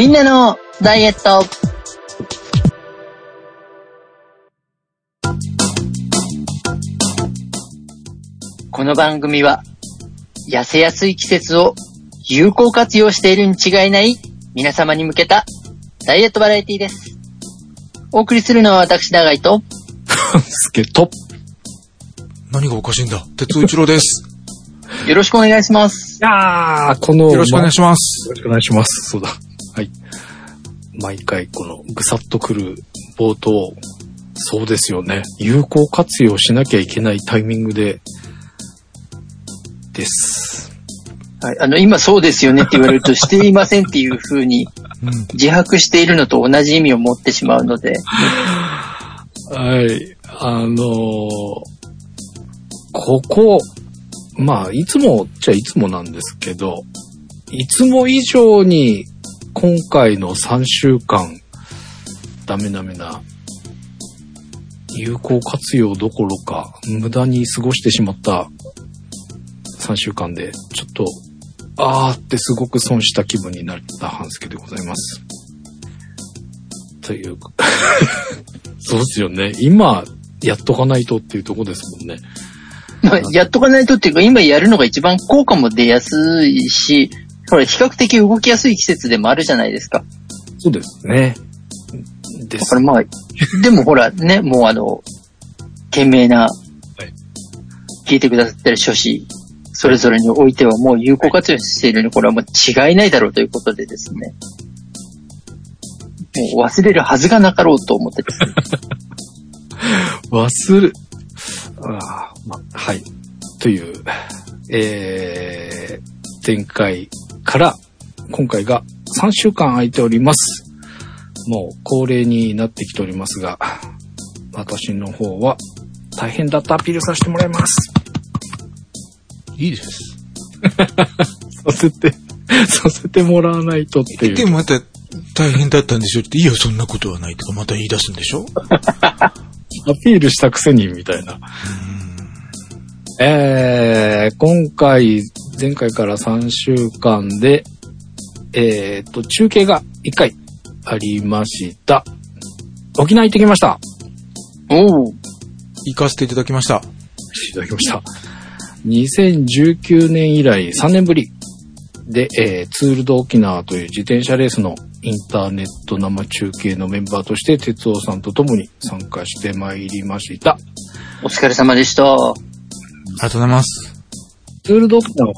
みんなのダイエット。この番組は、痩せやすい季節を有効活用しているに違いない皆様に向けたダイエットバラエティです。お送りするのは私、長井と、すけと。何がおかしいんだ鉄尾一郎です。よろしくお願いします。いやー、この、よろしくお願いします。よろしくお願いします。そうだ。はい。毎回このぐさっとくる冒頭、そうですよね。有効活用しなきゃいけないタイミングで、です。はい、あの、今そうですよねって言われると、していませんっていう風に うん。自白しているのと同じ意味を持ってしまうので、はい。あのーここ、まあ、いつもっちゃいつもなんですけど、いつも以上に今回の3週間、ダメダメな、有効活用どころか、無駄に過ごしてしまった3週間で、ちょっと、あーってすごく損した気分になった半助でございます。という、そうですよね。今、やっとかないとっていうとこですもんね。まあやっとかないとっていうか、今やるのが一番効果も出やすいし、ほら、比較的動きやすい季節でもあるじゃないですか。そうですね。ですだから。まあ、でもほら、ね、もうあの、懸命な、聞いてくださってる書士、それぞれにおいてはもう有効活用しているのに、これはもう違いないだろうということでですね。もう忘れるはずがなかろうと思ってですね。忘れ、あーま、はい。という、えー、前回から今回が3週間空いております。もう恒例になってきておりますが、私の方は大変だったアピールさせてもらいます。いいです。させて、させてもらわないとっていう。でもまた大変だったんでしょって、いいよ、そんなことはないとかまた言い出すんでしょ？アピールしたくせにみたいな。えー、今回、前回から3週間で、えーと、中継が1回ありました。沖縄行ってきました。おお。行かせていただきました。いただきました。2019年以来3年ぶりで、えーツールド沖縄という自転車レースのインターネット生中継のメンバーとして、哲夫さんと共に参加してまいりました。お疲れ様でした。ありがとうございます。ツールド沖縄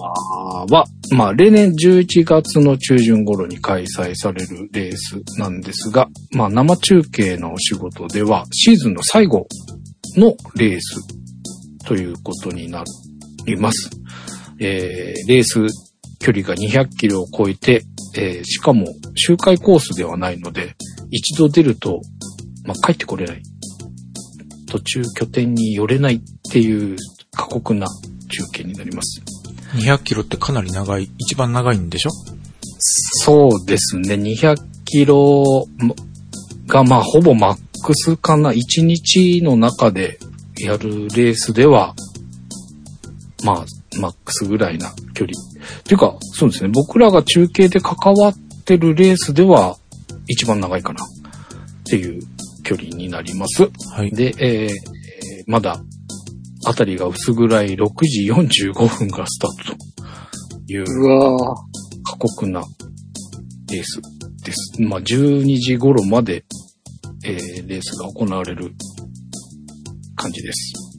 は、まあ、例年11月の中旬頃に開催されるレースなんですが、まあ、生中継のお仕事では、シーズンの最後のレースということになります。えーレース距離が200キロを超えて、えーしかも周回コースではないので、一度出ると、まあ、帰ってこれない。途中拠点に寄れないっていう過酷な中継になります。200キロってかなり長い、一番長いんでしょ？そうですね。200キロが、まあ、ほぼマックスかな。1日の中でやるレースでは、まあ、マックスぐらいな距離。っていうか、そうですね。僕らが中継で関わってるレースでは、一番長いかな。っていう距離になります。はい。で、えーえーまだ、あたりが薄暗い6時45分がスタートという過酷なレースです。まあ、12時頃まで、えーレースが行われる感じです。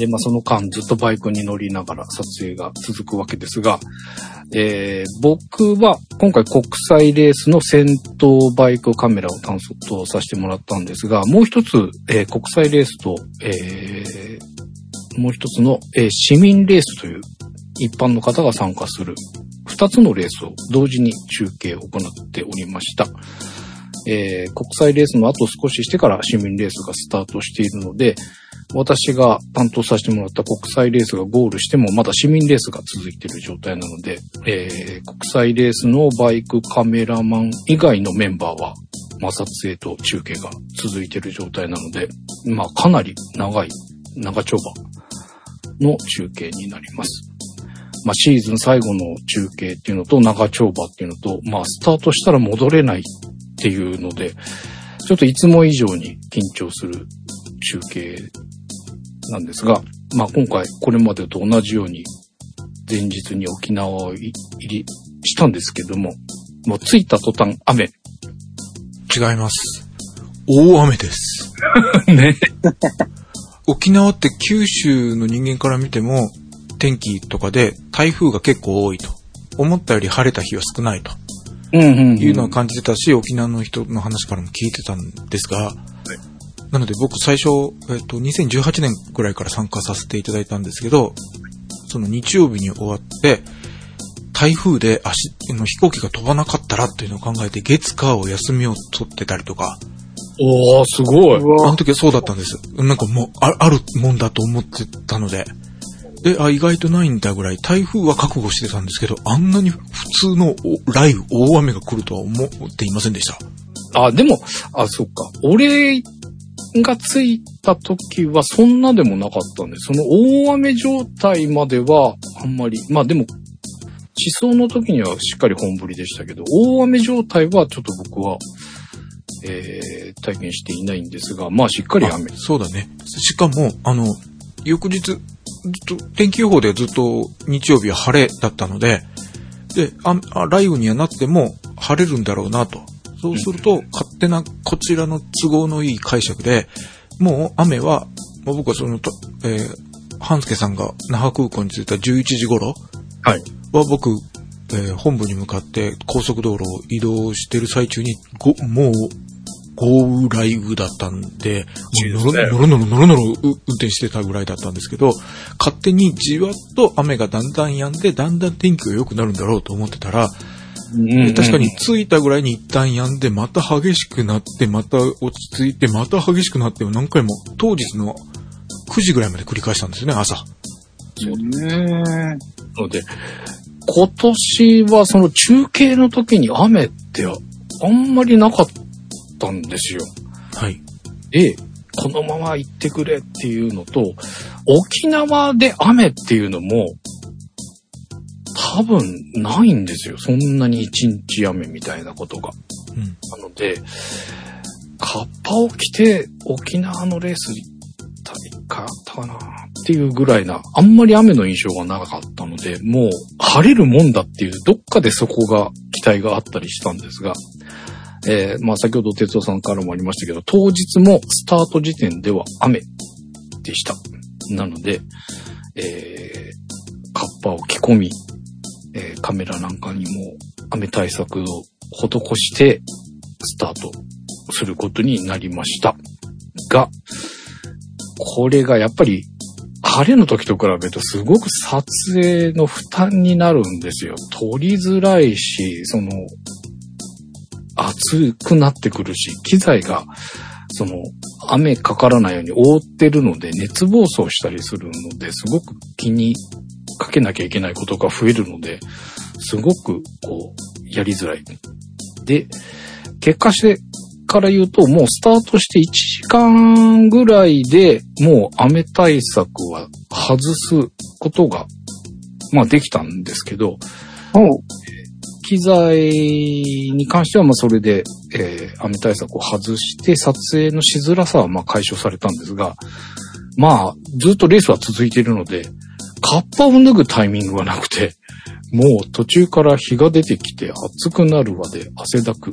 で、まあ、その間ずっとバイクに乗りながら撮影が続くわけですが、えー僕は今回国際レースの先頭バイクカメラを担当させてもらったんですが、もう一つ、えー国際レースと、えーもう一つの、えー市民レースという一般の方が参加する二つのレースを同時に中継を行っておりました。えー国際レースの後少ししてから市民レースがスタートしているので、私が担当させてもらった国際レースがゴールしてもまだ市民レースが続いている状態なので、えー国際レースのバイクカメラマン以外のメンバーは、まあ、撮影と中継が続いている状態なので、まあ、かなり長い、長丁場の中継になります。まあシーズン最後の中継っていうのと長丁場っていうのと、まあスタートしたら戻れないっていうので、ちょっといつも以上に緊張する中継なんですが、まあ今回これまでと同じように前日に沖縄を入りしたんですけども、もう着いた途端雨。違います。大雨です。ね。沖縄って九州の人間から見ても、天気とかで台風が結構多いと。思ったより晴れた日は少ないとうんうん、いうのは感じてたし、沖縄の人の話からも聞いてたんですが、なので僕最初、えっと、2018年くらいから参加させていただいたんですけど、その日曜日に終わって、台風で足の飛行機が飛ばなかったらっていうのを考えて、月火を休みを取ってたりとか、おー、すごい。あの時はそうだったんです。なんかもう、ああるもんだと思ってたので。で、あ、意外とないんだぐらい、台風は覚悟してたんですけど、あんなに普通のお雷雨、大雨が来るとは思っていませんでした。あ、でも、あ、そっか。俺が着いた時はそんなでもなかったんで、その大雨状態まではあんまり、まあでも、地層の時にはしっかり本降りでしたけど、大雨状態はちょっと僕は、えー、体験していないんですが、まあしっかり雨あ。そうだね。しかも、あの、翌日、ずっと、天気予報でずっと日曜日は晴れだったので、で、雷雨にはなっても晴れるんだろうなと。そうすると、勝手なこちらの都合のいい解釈で、もう雨は、まあ僕はそのと、えー、半助さんが那覇空港に着いた11時頃はい。は僕、えー本部に向かって高速道路を移動してる最中に、ごもう、豪雨雷雨だったんで、もうノロノロノロノロノロう運転してたぐらいだったんですけど、勝手にじわっと雨がだんだん止んで、だんだん天気が良くなるんだろうと思ってたら、で確かに着いたぐらいに一旦止んで、また激しくなって、また落ち着いて、また激しくなって、何回も当日の9時ぐらいまで繰り返したんですよね、朝。そうう。ん。ので、今年はその中継の時に雨ってあんまりなかったんですよ。はい。で、このまま行ってくれっていう。のと、沖縄で雨っていう。のも、多分ないんですよ。そんなに一日雨みたいなことが。うん。なので、カッパを着て沖縄のレース行った一回あったかなっていうぐらいな、あんまり雨の印象がなかったので、もう晴れるもんだっていう、どっかでそこが期待があったりしたんですが、えーまあ先ほど哲夫さんからもありましたけど、当日もスタート時点では雨でした。なので、えーカッパを着込み、えーカメラなんかにも雨対策を施して、スタートすることになりました。が、これがやっぱり、晴れの時と比べるとすごく撮影の負担になるんですよ。撮りづらいし、その、暑くなってくるし、機材が、その、雨かからないように覆ってるので、熱暴走したりするので、すごく気にかけなきゃいけないことが増えるので、すごく、こう、やりづらい。で、結果してから言うと、もうスタートして1時間ぐらいでもう雨対策は外すことが、まあできたんですけど、機材に関してはまあそれで、えー雨対策を外して撮影のしづらさはまあ解消されたんですが、まあずっとレースは続いているので、カッパを脱ぐタイミングがなくて、もう途中から日が出てきて暑くなるまで汗だく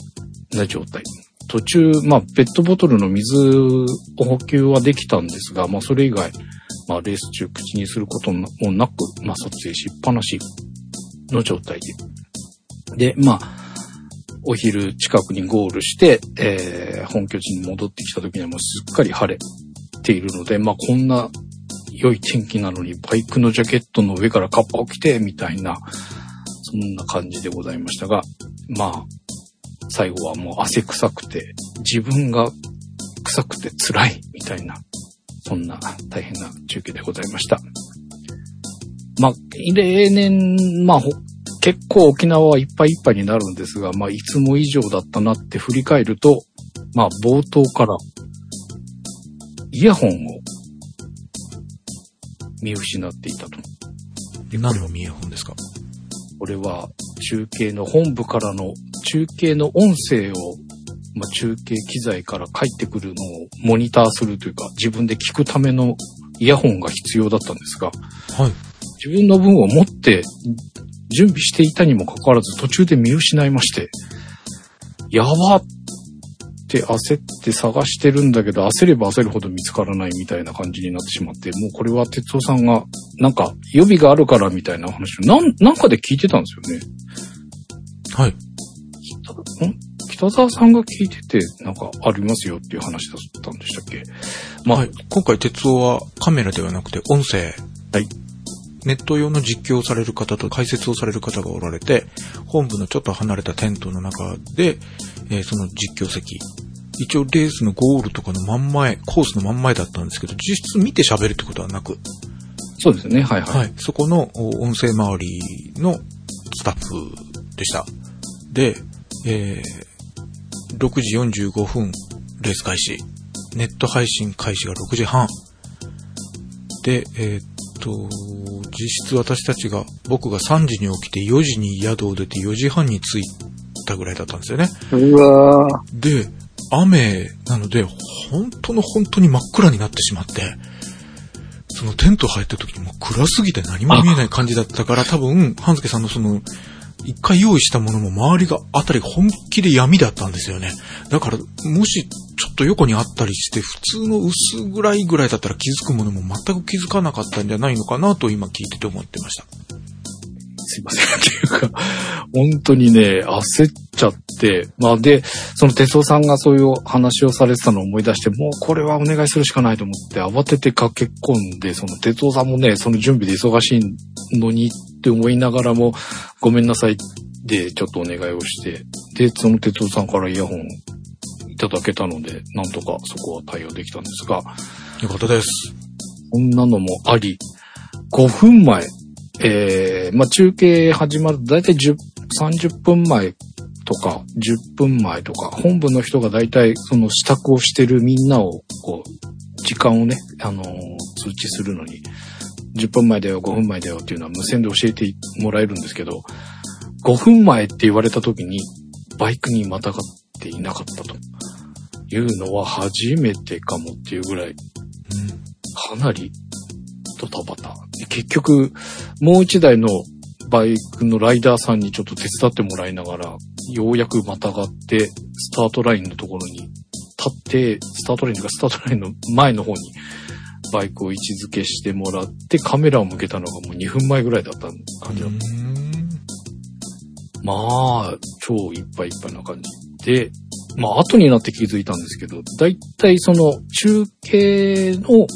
な状態。途中、まあペットボトルの水を補給はできたんですが、まあそれ以外、まあレース中口にすることもなく、まあ撮影しっぱなしの状態で。で、まあ、お昼近くにゴールして、えー本拠地に戻ってきた時にはもうすっかり晴れているので、まあこんな良い天気なのにバイクのジャケットの上からカッパを着て、みたいな、そんな感じでございましたが、まあ、最後はもう汗臭くて、自分が臭くて辛い、みたいな、そんな大変な中継でございました。まあ、例年、まあ、ほ結構沖縄はいっぱいいっぱいになるんですが、まあ、いつも以上だったなって振り返ると、まあ、冒頭から、イヤホンを見失っていたと。何の見え本ですか？これは中継の本部からの中継の音声を、まあ、中継機材から返ってくるのをモニターするというか自分で聞くためのイヤホンが必要だったんですが、はい。自分の分を持って準備していたにもかかわらず途中で見失いまして、やばって焦って探してるんだけど、焦れば焦るほど見つからないみたいな感じになってしまって、もうこれは哲夫さんが、なんか予備があるからみたいな話を、なん、なんかで聞いてたんですよね。はい。北沢さんが聞いてて、なんかありますよっていう話だったんでしたっけ？まあ、はい。今回、鉄夫はカメラではなくて音声。はい。ネット用の実況をされる方と解説をされる方がおられて、本部のちょっと離れたテントの中で、えーその実況席。一応レースのゴールとかの真ん前、コースの真ん前だったんですけど、実質見て喋るってことはなく、そうですね。はいはい。はい。そこのお音声周りのスタッフでした。で、えー、6時45分、レース開始。ネット配信開始が6時半。で、えーっと、実質私たちが、僕が3時に起きて4時に宿を出て4時半に着いたぐらいだったんですよね。うわーで、雨なので、本当の本当に真っ暗になってしまって、そのテント入った時にもう暗すぎて何も見えない感じだったから、多分、半助さんのその、一回用意したものも周りが、あたりが本気で闇だったんですよね。だから、もし、ちょっと横にあったりして、普通の薄暗いぐらいだったら気づくものも全く気づかなかったんじゃないのかなと今聞いてて思ってました。すいません。っていうか、本当にね、焦っちゃって、まあで、その哲夫さんがそういう話をされてたのを思い出して、もうこれはお願いするしかないと思って、慌てて駆け込んで、その哲夫さんもね、その準備で忙しいのにって思いながらも、ごめんなさいで、ちょっとお願いをして、で、その哲夫さんからイヤホンいただけたので、なんとかそこは対応できたんですが、よかったです。こんなのもあり、5分前、えー、まあ、中継始まるとだいたい10、30分前とか、10分前とか、本部の人がだいたいその支度をしてるみんなを、こう、時間をね、あのー通知するのに、10分前だよ、5分前だよっていうのは無線で教えてもらえるんですけど、5分前って言われた時に、バイクにまたがっていなかったというのは初めてかもっていうぐらい、かなりドタバタ。結局、もう一台のバイクのライダーさんにちょっと手伝ってもらいながら、ようやくまたがって、スタートラインのところに立って、スタートラインというかスタートラインの前の方にバイクを位置づけしてもらって、カメラを向けたのがもう2分前ぐらいだった感じだった。うんまあ、超いっぱいいっぱいな感じで、まあ後になって気づいたんですけど、だいたいその中継の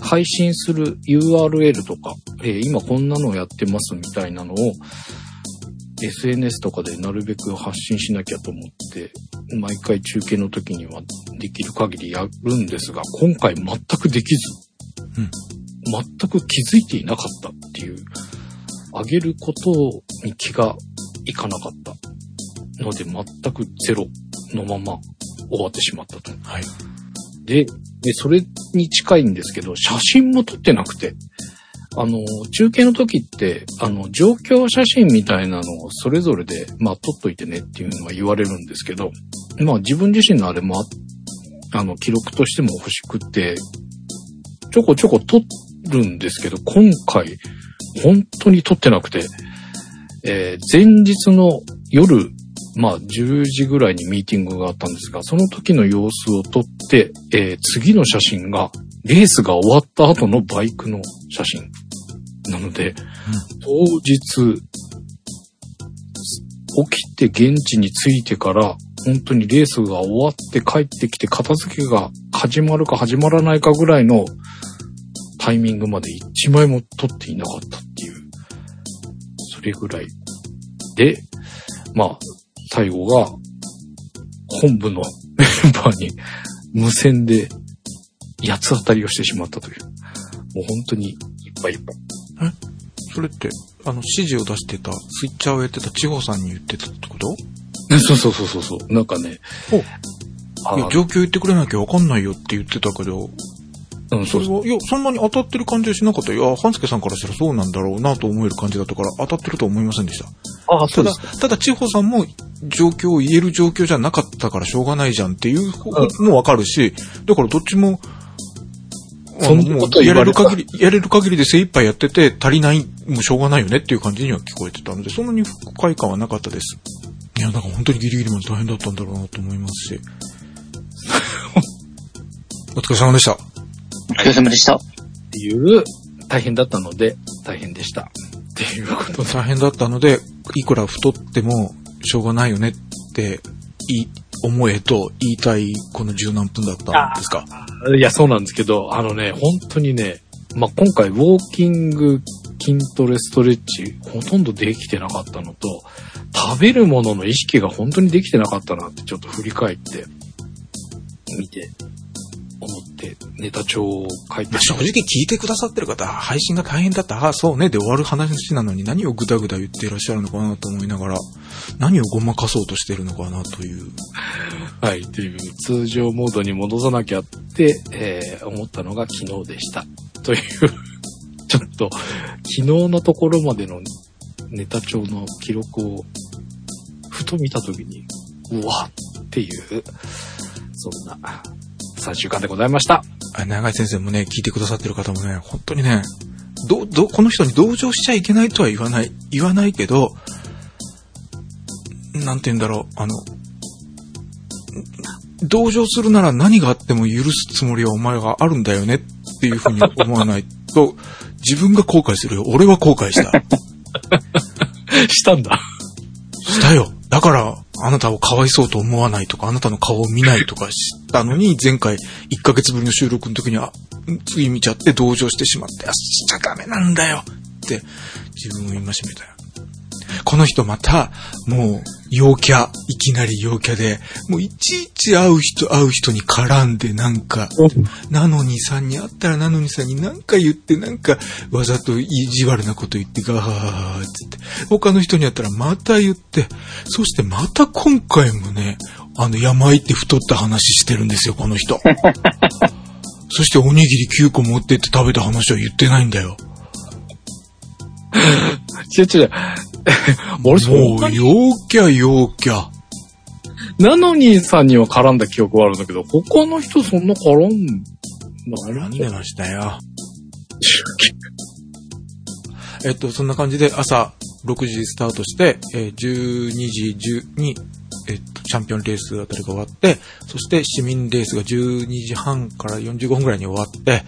配信する URL とか、えー今こんなのをやってますみたいなのを SNS とかでなるべく発信しなきゃと思って、毎回中継の時にはできる限りやるんですが、今回全くできず、うん全く気づいていなかったっていう、あげることに気がいかなかったので、全くゼロのまま終わってしまったと。はい。で、で、それに近いんですけど、写真も撮ってなくて、あの、中継の時って、あの、状況写真みたいなのをそれぞれで、まあ、撮っといてねっていうのは言われるんですけど、まあ、自分自身のあれもあ、あの、記録としても欲しくて、ちょこちょこ撮るんですけど、今回、本当に撮ってなくて、えー前日の夜、まあ、10時ぐらいにミーティングがあったんですが、その時の様子を撮って、えー次の写真が、レースが終わった後のバイクの写真。なので、当日、起きて現地に着いてから、本当にレースが終わって帰ってきて片付けが始まるか始まらないかぐらいのタイミングまで一枚も撮っていなかったっていう、それぐらい。で、まあ、最後が、本部のメンバーに無線で八つ当たりをしてしまったという。もう本当にいっぱいいっぱい。それって、あの、指示を出してた、スイッチャーをやってた地方さんに言ってたってこと？そうそうそうそうそう。なんかね、お。あいや、状況言ってくれなきゃわかんないよって言ってたけど、うん、それは、いや、そんなに当たってる感じはしなかった。いや、半助さんからしたらそうなんだろうなと思える感じだったから、当たってるとは思いませんでした。ああ、ただ、ただ、千穂さんも状況を言える状況じゃなかったからしょうがないじゃんっていうのもわかるし、だからどっちも、そんなことや言われる限り、やれる限りで精一杯やってて足りない、もうしょうがないよねっていう感じには聞こえてたので、そんなに不快感はなかったです。いや、なんか本当にギリギリまで大変だったんだろうなと思いますし。お疲れ様でした。お疲れ様でした。っていう、大変だったので、大変でした。っていうことで。大変だったので、いくら太ってもしょうがないよねって、い、思えと言いたいこの十何分だったんですか？いや、そうなんですけど、あのね、本当にね、まあ、今回、ウォーキング、筋トレ、ストレッチ、ほとんどできてなかったのと、食べるものの意識が本当にできてなかったなってちょっと振り返って、見て、って、ネタ帳を書いてまあ正直聞いてくださってる方、配信が大変だった、ああ、そうね、で終わる話なのに何をぐだぐだ言っていらっしゃるのかなと思いながら、何をごまかそうとしてるのかなという。はい、っていう通常モードに戻さなきゃって、えー思ったのが昨日でした。という、ちょっと、昨日のところまでのネタ帳の記録を、ふと見たときに、うわっていう、そんな、3週間でございました。あ長井先生もね、聞いてくださってる方もね、本当にね、ど、ど、この人に同情しちゃいけないとは言わない、言わないけど、なんて言うんだろう、あの、同情するなら何があっても許すつもりはお前があるんだよねっていうふうに思わないと、自分が後悔するよ。俺は後悔した。したんだ。したよ。だから、あなたをかわいそうと思わないとか、あなたの顔を見ないとかしたのに、前回1ヶ月ぶりの収録の時には、次見ちゃって同情してしまって、あ、しちゃダメなんだよって、自分を戒めたよ。この人また、もう、陽キャ、いきなり陽キャで、もういちいち会う人会う人に絡んでなんか、なのにさんに会ったらなのにさんに何か言ってなんかわざと意地悪なこと言ってガーッつって他の人に会ったらまた言ってそしてまた今回もねあの山行って太った話してるんですよこの人。そしておにぎり9個持ってって食べた話は言ってないんだよ。違う違う。俺、もう陽キャ陽キャ。なのにさんには絡んだ記憶はあるんだけど、他の人そんな絡んだ絡んでましたよ。えっと、そんな感じで朝6時スタートして、えー12時10に、えっと、チャンピオンレースあたりが終わって、そして市民レースが12時半から45分ぐらいに終わって、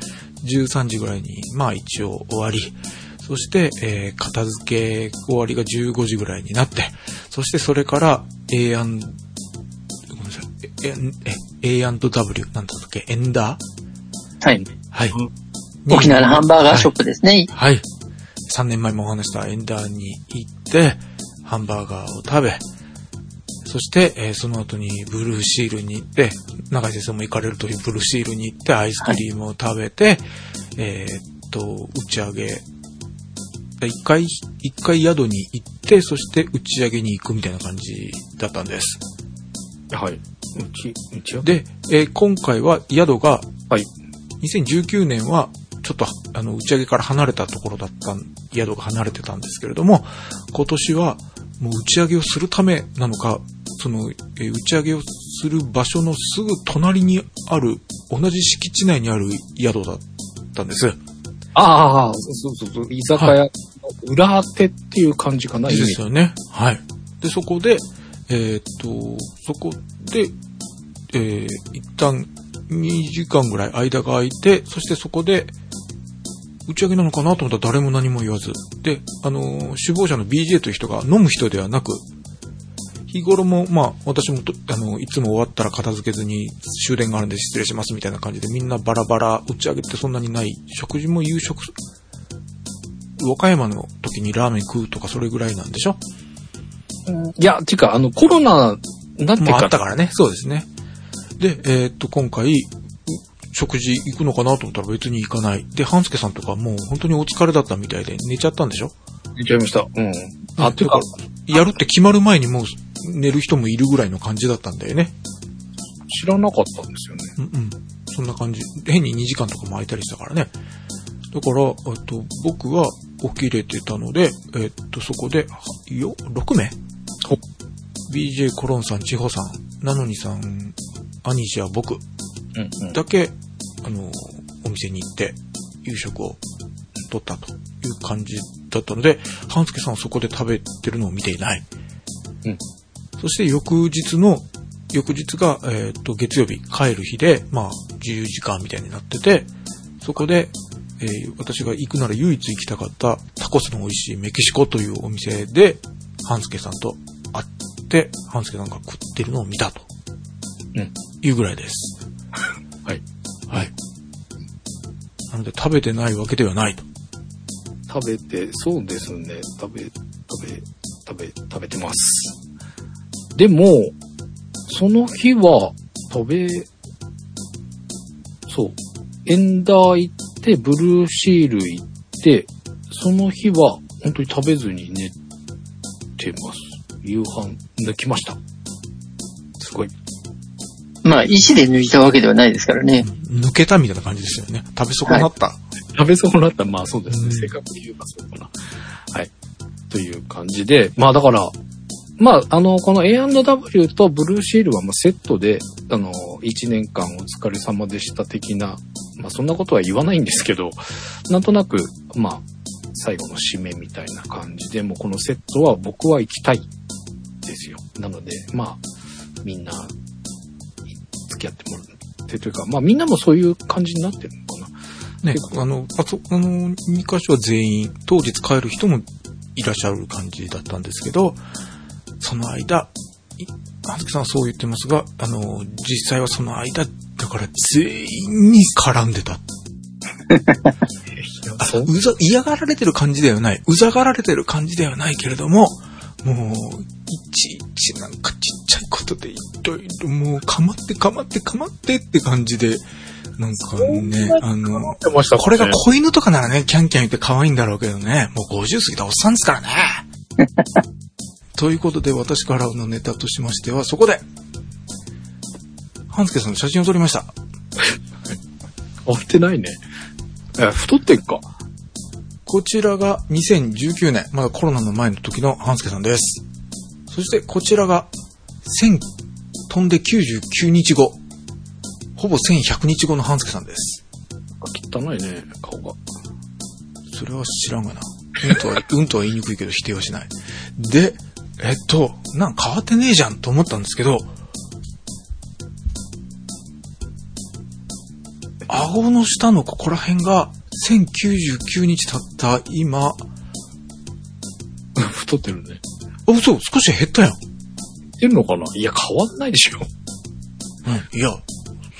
13時ぐらいに、まあ一応終わり、そして、えー片付け終わりが15時ぐらいになって、そしてそれから A& ごめんなさい、え、え、A&W、なんだったっけ、エンダー？はい。はい。沖縄のハンバーガーショップですね。はい。3年前もお話したエンダーに行って、ハンバーガーを食べ、そして、えーその後にブルーシールに行って、中井先生も行かれるというブルーシールに行って、アイスクリームを食べて、えーっと、打ち上げ、一回、一回宿に行って、そして打ち上げに行くみたいな感じだったんです。はい。うち、うちは？で、えー今回は宿が、はい。2019年は、ちょっと、あの、打ち上げから離れたところだったん、宿が離れてたんですけれども、今年は、もう打ち上げをするためなのか、その、えー打ち上げをする場所のすぐ隣にある、同じ敷地内にある宿だったんです。ああ、そうそうそう、居酒屋の裏手っていう感じかな、イメですよね。はい。で、そこで、えーっと、そこで、えー一旦2時間ぐらい間が空いて、そしてそこで、打ち上げなのかなと思ったら誰も何も言わず。で、あのー首謀者の BJ という人が飲む人ではなく、日頃も、まあ、私もと、あの、いつも終わったら片付けずに終電があるんで失礼しますみたいな感じでみんなバラバラ打ち上げってそんなにない。食事も夕食、和歌山の時にラーメン食うとかそれぐらいなんでしょ？いや、てか、あの、コロナ、なってかあったからね。そうですね。で、えーっと、今回、う食事行くのかなと思ったら別に行かない。で、半助さんとかもう本当にお疲れだったみたいで寝ちゃったんでしょ？寝ちゃいました。うん。ああ、てか、やるって決まる前にもう寝る人もいるぐらいの感じだったんだよね。知らなかったんですよね。うんうん。そんな感じ。変に2時間とかも空いたりしたからね。だから、えっと、僕は起きれてたので、えっと、そこで、よ、6名 ?BJ コロンさん、千穂さん、なのにさん、アニシは僕、だけ、あの、お店に行って、夕食を取ったという感じだったので、半助さんはそこで食べてるのを見ていない。うん。そして翌日の、翌日が、えっ、と、月曜日帰る日で、まあ、自由時間みたいになってて、そこで、えー、私が行くなら唯一行きたかったタコスの美味しいメキシコというお店で、半助さんと会って、半助さんが食ってるのを見たと。うん。いうぐらいです。はい。はい。なので食べてないわけではないと。食べて、そうですね。食べ、食べ、食べ、食べてます。でも、その日は食べ、そう。エンダー行って、ブルーシール行って、その日は本当に食べずに寝てます。夕飯抜きました。まあ、石で抜いたわけではないですからね。抜けたみたいな感じですよね。食べ損なった。はい、食べ損なった。まあそうですね。正確に言うかそうかな。はい。という感じで、まあだから、まあ、あの、この A&W とブルーシールはもうセットで、あの、1年間お疲れ様でした的な、まあそんなことは言わないんですけど、なんとなく、まあ、最後の締めみたいな感じで、もうこのセットは僕は行きたいですよ。なので、まあ、みんな付き合ってもらってというか、まあみんなもそういう感じになってるのかな。ね、あの、あそ、あの、2箇所は全員、当日帰る人もいらっしゃる感じだったんですけど、その間、あずきさんはそう言ってますが、あの、実際はその間、だから全員に絡んでた。うざ、嫌がられてる感じではない。うざがられてる感じではないけれども、もう、いちいちなんかちっちゃいことでいろいろもう、かまってかまってかまってって感じで、なんかね、あの、これが子犬とかならね、キャンキャン言って可愛いんだろうけどね、もう50過ぎたおっさんですからね。ということで私からのネタとしましては、そこで、半助さんの写真を撮りました。終わってないね。え、太ってんか？こちらが2019年、まだコロナの前の時の半助さんです。そしてこちらが、1000飛んで99日後、ほぼ1100日後の半助さんです。汚いね、顔が。それは知らんがな。うんとは、うんとは言いにくいけど否定はしない。で、えっと、なんか変わってねえじゃんと思ったんですけど、顎の下のここら辺が1099日経った今、太ってるね。あ、嘘、少し減ったやん。減るのかな？いや、変わんないでしょ。うん、いや、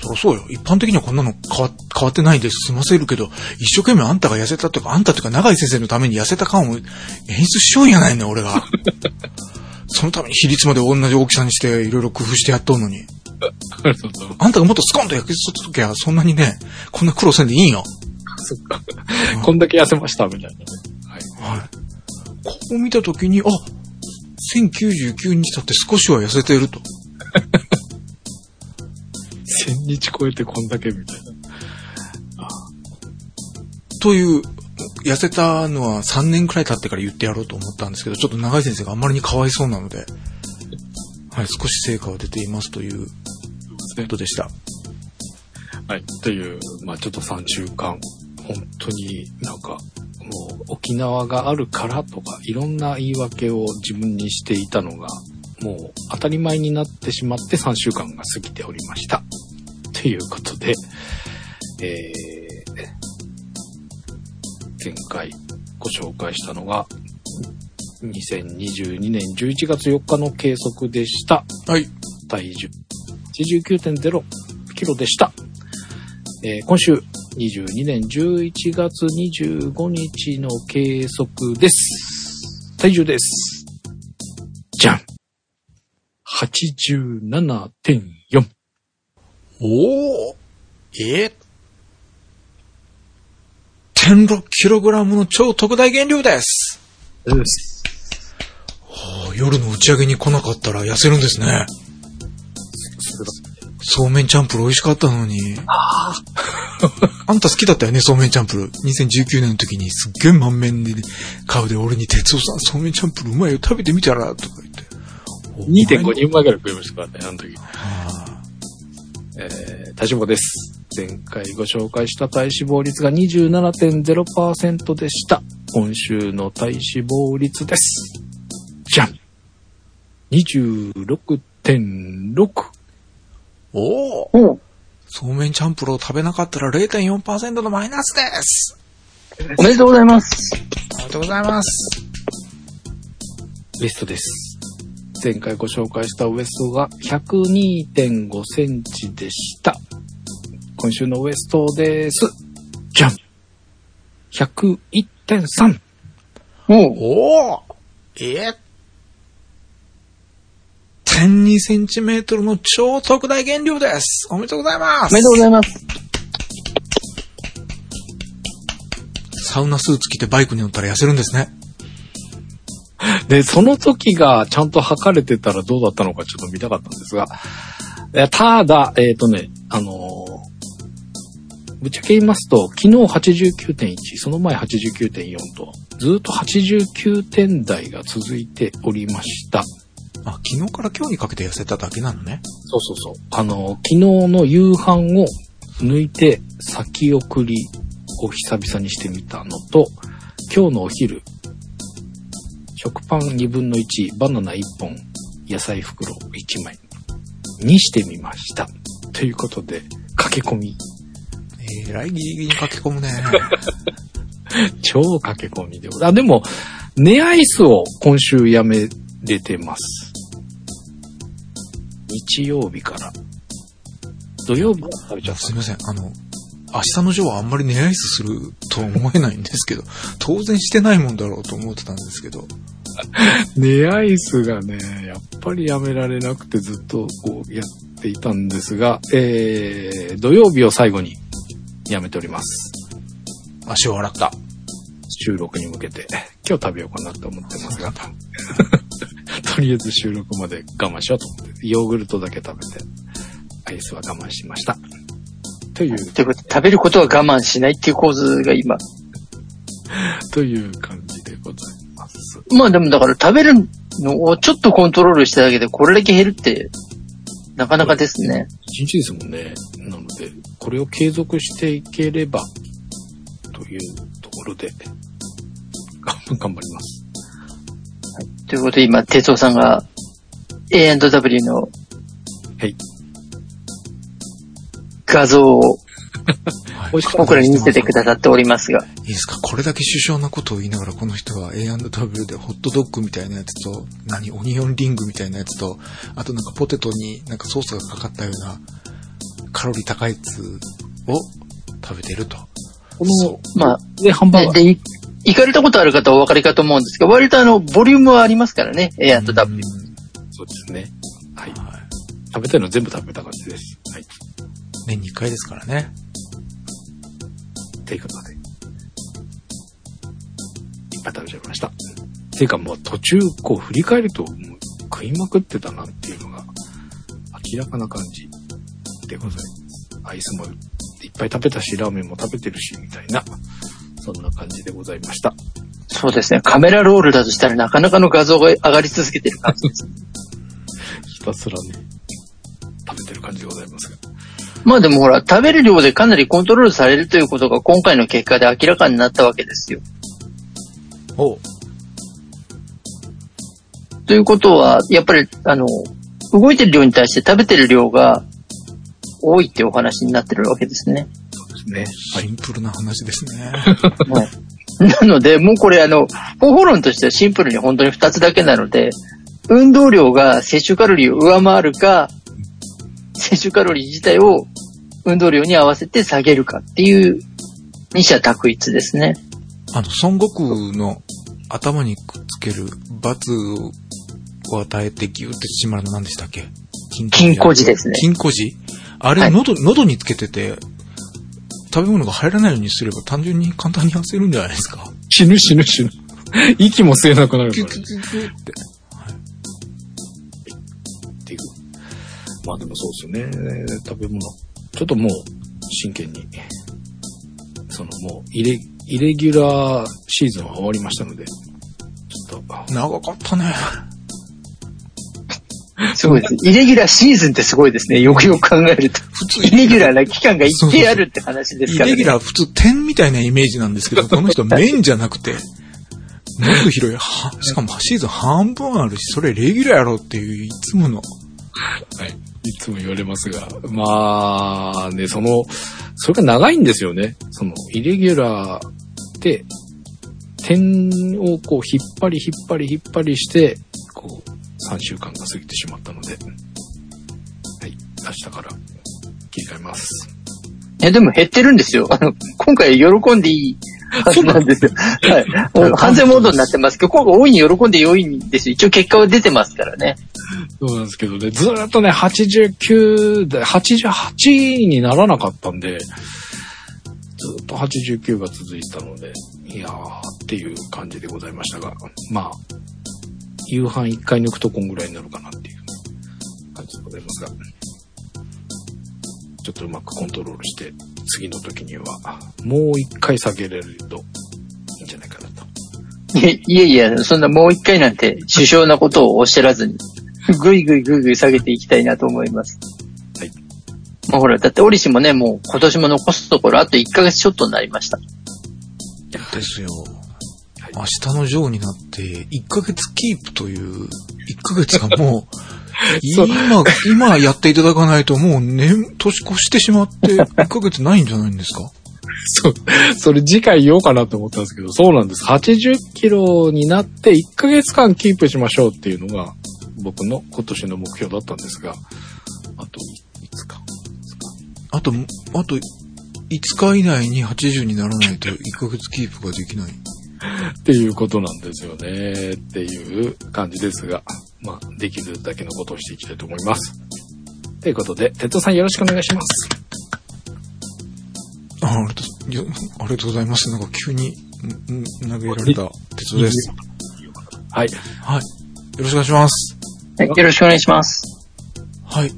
そりゃそうよ。一般的にはこんなの変わ変わってないで済ませるけど、一生懸命あんたが痩せたとか、あんたとか長井先生のために痩せた感を演出しようんやないね俺が。そのために比率まで同じ大きさにしていろいろ工夫してやっとんのに。あんたがもっとスコンと焼きそっときゃ、そんなにね、こんな苦労せんでいいよ。そっか。こんだけ痩せました、みたいなね。はい。はい。こう見たときに、あ、1099日経って少しは痩せてると。1000日超えてこんだけみたいな。という、痩せたのは3年くらい経ってから言ってやろうと思ったんですけど、ちょっと長井先生があんまりにかわいそうなので、はい、少し成果は出ていますということでした。はい、という、まあちょっと3週間、本当になんか、沖縄があるからとか、いろんな言い訳を自分にしていたのが、もう当たり前になってしまって3週間が過ぎておりました。ということで、えー、前回ご紹介したのが、2022年11月4日の計測でした。はい。体重89.0キロでした。えー、今週22年11月25日の計測です。体重です。じゃん !87.4。おおえー、1.6kg の超特大減量です。です。夜の打ち上げに来なかったら痩せるんですね。そうめんチャンプル美味しかったのに。あんた好きだったよね、そうめんチャンプル。2019年の時にすっげえ満面で顔で俺に哲夫さん、そうめんチャンプルうまいよ、食べてみたら、とか言って。2.5人前ぐらい食いましたからね、あの時。はあ、えー、田島です。前回ご紹介した体脂肪率が27.0%でした。今週の体脂肪率です。じゃん !26.6。おおそうめんチャンプルを食べなかったら0.4%のマイナスですおめでとうございますおめでとうございますウエストです。前回ご紹介したウエストが102.5センチでした。今週のウエストです。じゃん !101.3! おおええ1002センチメートルの超特大減量です。おめでとうございます。おめでとうございます。サウナスーツ着てバイクに乗ったら痩せるんですね。で、その時がちゃんと測れてたらどうだったのかちょっと見たかったんですが、ただ、えっ、ー、とね、あのー、ぶっちゃけ言いますと、昨日89.1、その前89.4と、ずっと89点台が続いておりました。あ、昨日から今日にかけて痩せただけなのね。そうそうそう。あの、昨日の夕飯を抜いて先送りを久々にしてみたのと、今日のお昼、食パン2分の1、バナナ1本、野菜袋1枚にしてみました。ということで、駆け込み。えー、来ギリギリに駆け込むね。超駆け込みで。あ、でも、寝アイスを今週やめれてます。日曜日から。土曜日？から食べちゃった。すいません。あの、明日のジョーはあんまり寝アイスすると思えないんですけど、当然してないもんだろうと思ってたんですけど。寝アイスがね、やっぱりやめられなくてずっとこうやっていたんですが、えー、土曜日を最後にやめております。足を洗った。収録に向けて、今日食べようかなと思ってますが。とりあえず収録まで我慢しようと思って、ヨーグルトだけ食べて、アイスは我慢しました。という。ということ食べることは我慢しないっていう構図が今。という感じでございます。まあでもだから食べるのをちょっとコントロールしただけでこれだけ減るって、なかなかですね。一日ですもんね。なので、これを継続していければ、というところで、頑張ります。ということで今、哲夫さんが A&W の、はい。画像を 僕らに見せてくださっておりますが。いいですか？これだけ首相なことを言いながらこの人は A&W でホットドッグみたいなやつと、何、オニオンリングみたいなやつと、あとなんかポテトになんかソースがかかったようなカロリー高いやつを食べてると。この、まあ、で、ハンバーガー。で、行かれたことある方はお分かりかと思うんですけど、割とあの、ボリュームはありますからね、A&W。そうですね。はい。食べたいの全部食べた感じです。はい。年に1回ですからね。ていうことで。いっぱい食べちゃいました。ていうかもう途中こう振り返ると、食いまくってたなっていうのが明らかな感じでございます。アイスもいっぱい食べたし、ラーメンも食べてるし、みたいな。そんな感じでございました。そうですね。カメラロールだとしたらなかなかの画像が上がり続けてる感じです。ひたすらね、食べてる感じでございますが。まあでもほら、食べる量でかなりコントロールされるということが今回の結果で明らかになったわけですよ。おということは、やっぱり、あの、動いてる量に対して食べてる量が多いってお話になってるわけですね。ですね。シンプルな話ですね。はい、なので、もうこれあの、方法論としてはシンプルに本当に2つだけなので、運動量が摂取カロリーを上回るか、摂取カロリー自体を運動量に合わせて下げるかっていう二者択一ですね。あの、孫悟空の頭にくっつける罰を与えてギューって閉まるの何でしたっけ？金庫寺ですね。金庫寺あれ、喉、はい、喉につけてて、食べ物が入らないようにすれば単純に簡単に痩せるんじゃないですか？死ぬ死ぬ死ぬ。息も吸えなくなるから。キュキュキュキュって。はい。っていう。まあでもそうですよね。食べ物。ちょっともう、真剣に、そのもう、イレ、イレギュラーシーズンは終わりましたので、ちょっと、長かったね。すごいです。イレギュラーシーズンってすごいですね。よくよく考えると。普通イレギュラーな期間が一定あるって話ですから、ね。イレギュラー普通点みたいなイメージなんですけど、この人面じゃなくて、もっと広い、は、しかもシーズン半分あるし、それレギュラーやろっていういつもの。はい。いつも言われますが。まあ、ね、その、それが長いんですよね。その、イレギュラーで、点をこう、引っ張り引っ張り引っ張りして、3週間が過ぎてしまったので、はい。明日から切り替えます。いや、でも減ってるんですよ。あの、今回喜んでいいはずなんですよ。はい。もう完全モードになってますけど、今回大いに喜んで良いんですよ。一応結果は出てますからね。そうなんですけどね、ずーっとね、89で、88にならなかったんで、ずーっと89が続いたので、いやーっていう感じでございましたが、まあ、夕飯1回抜くとこんぐらいになるかなっていう感じでございますが、ちょっとうまくコントロールして、次の時には、もう1回下げれるといいんじゃないかなと。いえいえいえ、そんなもう一回なんて首相なことをおっしゃらずに、ぐいぐいぐいぐい下げていきたいなと思います。はい。まあほら、だってオリシもね、もう今年も残すところあと1ヶ月ちょっとになりました。ですよ。明日のジョーになって、1ヶ月キープという、1ヶ月がもう、今、今やっていただかないともう年、年越してしまって、1ヶ月ないんじゃないんですか？そう、それ次回言おうかなと思ったんですけど、そうなんです。80キロになって1ヶ月間キープしましょうっていうのが僕の今年の目標だったんですが、あといつか。あと、あと、5日以内に80にならないと1ヶ月キープができない。っていうことなんですよね。っていう感じですが、まあ、できるだけのことをしていきたいと思います。ということで、哲夫さんよろしくお願いします。あありがとういやありがとうございます。なんか急に投げられた鉄道です。はい。はい。よろしくお願いします。はい、よろしくお願いします。はい。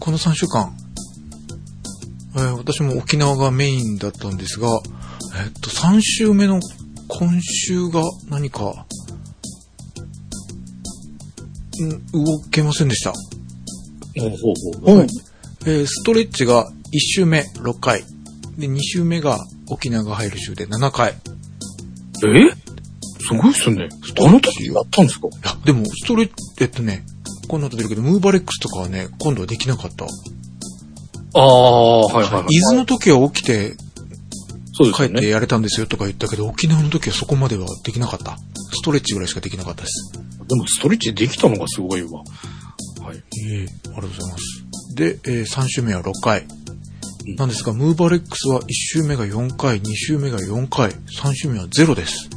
この3週間、えー私も沖縄がメインだったんですが、えっと、3週目の今週が何か、ん動けませんでした。ほうほうほう。はい。えーストレッチが1週目6回。で、2週目が沖縄が入る週で7回。いえ？すごいっすね。あの時やったんですか？や、でも、ストレッチ、えっとね、こんなこと出るけど、ムーバレックスとかはね、今度はできなかった。ああ、はいはいはい。伊豆の時は起きて、そうですよね。帰ってやれたんですよとか言ったけど、沖縄の時はそこまではできなかった。ストレッチぐらいしかできなかったです。でもストレッチできたのがすごいわ。はい。ええありがとうございます。で、え3週目は6回。なんですが、ムーバレックスは1週目が4回、2週目が4回、3週目は0です。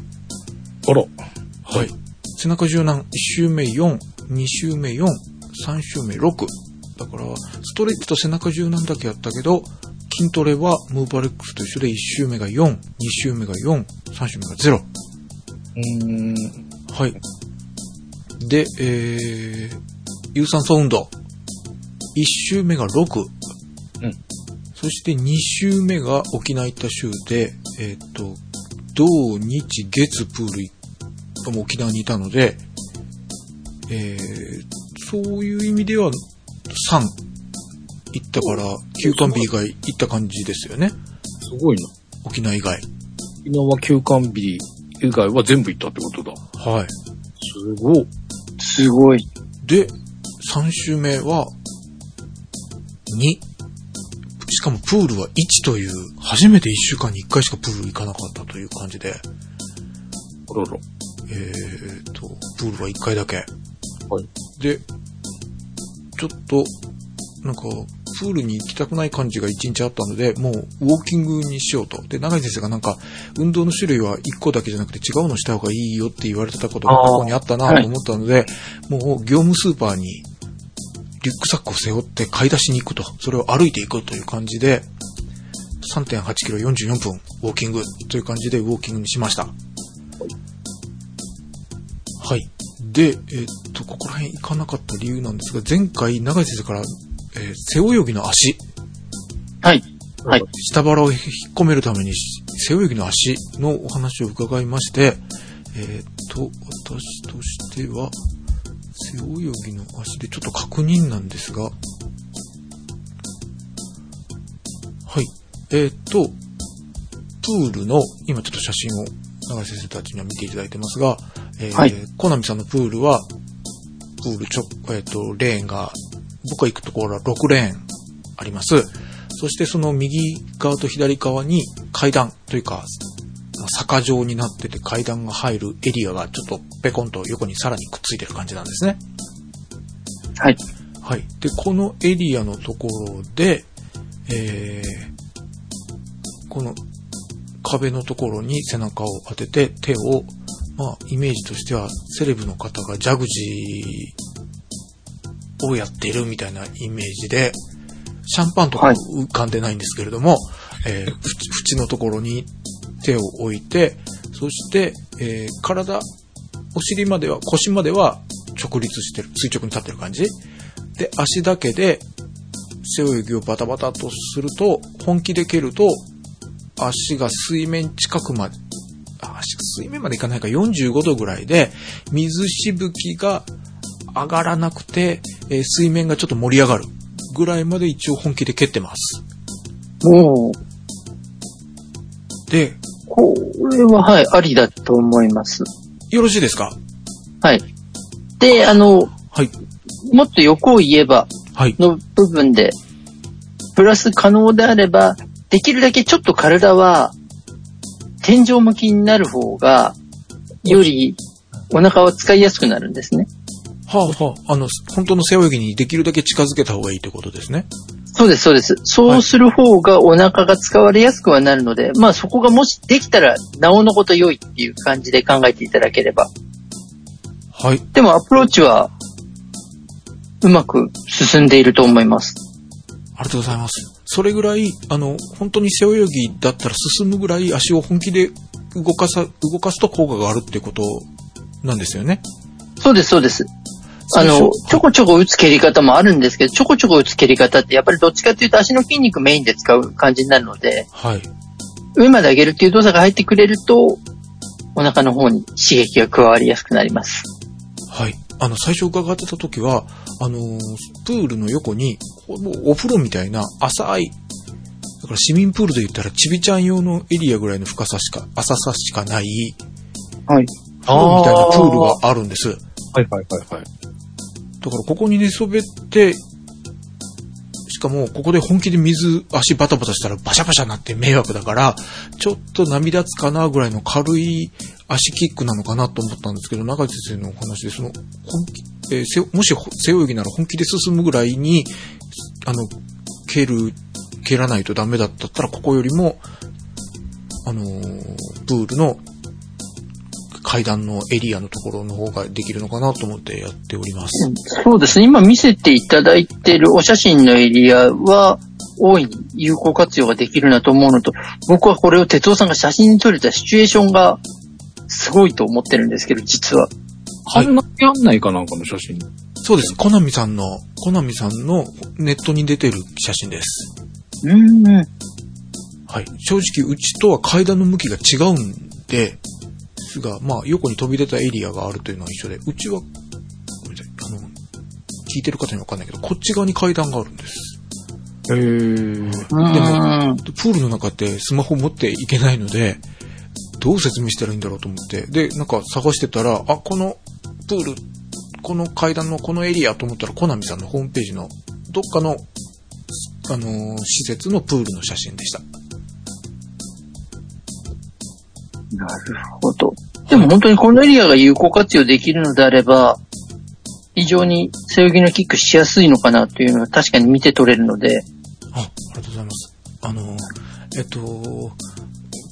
あら。はい。背中柔軟、1週目4、2週目4、3週目6。だから、ストレッチと背中柔軟だけやったけど、筋トレはムーバレックスと一緒で1週目が4、2週目が4、3週目が0。うーん。はい。で、えー、有酸素運動。1週目が6。うん。そして2週目が沖縄行った週で、えっ、と、土日月プールいもう沖縄にいたので、えー、そういう意味では3行ったから、休館日以外行った感じですよね。すごいな。沖縄以外。沖縄休館日以外は全部行ったってことだ。はい。すごい。すごい。で、3週目は、2。しかもプールは1という、初めて1週間に1回しかプール行かなかったという感じで、あらら。えーと、プールは1回だけ。はい。で、ちょっと、なんか、プールに行きたくない感じが1日あったので、もうウォーキングにしようと。で、長井先生がなんか、運動の種類は1個だけじゃなくて違うのした方がいいよって言われてたことが過去にあったなと思ったので、もう業務スーパーにリュックサックを背負って買い出しに行くと。それを歩いていくという感じで、3.8キロ44分ウォーキングという感じでウォーキングにしました。はい。で、えっと、ここら辺行かなかった理由なんですが、前回長井先生からえー背泳ぎの足。はい。はい。下腹を引っ込めるために背泳ぎの足のお話を伺いまして、えーっと、私としては、背泳ぎの足でちょっと確認なんですが、はい。えーっと、プールの、今ちょっと写真を長井先生たちには見ていただいてますが、えーはいコナミさんのプールは、プールちょ、えーっと、レーンが、僕が行くところは6レーンあります。そしてその右側と左側に階段というか、坂状になってて階段が入るエリアがちょっとペコンと横にさらにくっついてる感じなんですね。はい。はい。で、このエリアのところで、えー、この壁のところに背中を当てて手を、まあ、イメージとしてはセレブの方がジャグジーをやっているみたいなイメージで、シャンパンとかはい浮かんでないんですけれども、えー、ふち縁のところに手を置いて、そして、えー体、お尻までは、腰までは直立してる、垂直に立ってる感じ。で、足だけで背泳ぎをバタバタとすると、本気で蹴ると、足が水面近くまで、あ足が水面までいかないか45度ぐらいで、水しぶきが上がらなくて、えー水面がちょっと盛り上がるぐらいまで一応本気で蹴ってます。おーで、これは、はい、ありだと思います。よろしいですか？はい。で、あの、はい。もっと横を言えばはい。の部分で、プラス可能であれば、できるだけちょっと体は、天井向きになる方が、よりお腹は使いやすくなるんですね。はあはあ、あの、本当の背泳ぎにできるだけ近づけた方がいいということですね。そうです、そうです。そうする方がお腹が使われやすくはなるので、まあそこがもしできたら、なおのこと良いっていう感じで考えていただければ。はい。でもアプローチは、うまく進んでいると思います。ありがとうございます。それぐらい、あの、本当に背泳ぎだったら進むぐらい足を本気で動かさ、動かすと効果があるっていうことなんですよね。そうです、そうです。あの、ちょこちょこ打つ蹴り方もあるんですけど、ちょこちょこ打つ蹴り方ってやっぱりどっちかというと足の筋肉メインで使う感じになるので、はい。上まで上げるっていう動作が入ってくれると、お腹の方に刺激が加わりやすくなります。はい。あの、最初伺ってた時は、あのープールの横に、お風呂みたいな浅い、だから市民プールで言ったらちびちゃん用のエリアぐらいの深さしか、浅さしかない、はい。風呂みたいなプールがあるんです。はいはいはいはい。だからここに寝そべって、しかもここで本気で水、足バタバタしたらバシャバシャなって迷惑だから、ちょっと涙つかなぐらいの軽い足キックなのかなと思ったんですけど、中地先生のお話で、その、本気、えーもし背泳ぎなら本気で進むぐらいに、あの、蹴る、蹴らないとダメだったったら、ここよりも、あのープールの階段のエリアのところの方ができるのかなと思ってやっております。そうですね。今見せていただいているお写真のエリアは、大いに有効活用ができるなと思うのと、僕はこれを哲夫さんが写真に撮れたシチュエーションがすごいと思ってるんですけど、実は。はいあんなやんないかなんかの写真。そうです。コナミさんの、コナミさんのネットに出てる写真です。うーん。はい。正直、うちとは階段の向きが違うんで、ですが、まあ、横に飛び出たエリアがあるというのは一緒で、うちは、ごめんなさい、あの、聞いてる方にはわかんないけど、こっち側に階段があるんです。へー。うでーん。プールの中ってスマホ持っていけないので、どう説明したらいいんだろうと思って、で、なんか探してたら、あ、このプール、この階段のこのエリアと思ったら、コナミさんのホームページのどっかの、あのー施設のプールの写真でした。なるほど。でも本当にこのエリアが有効活用できるのであれば、非常に背泳ぎのキックしやすいのかなというのは確かに見て取れるので、あ、ありがとうございます。あの、えっと、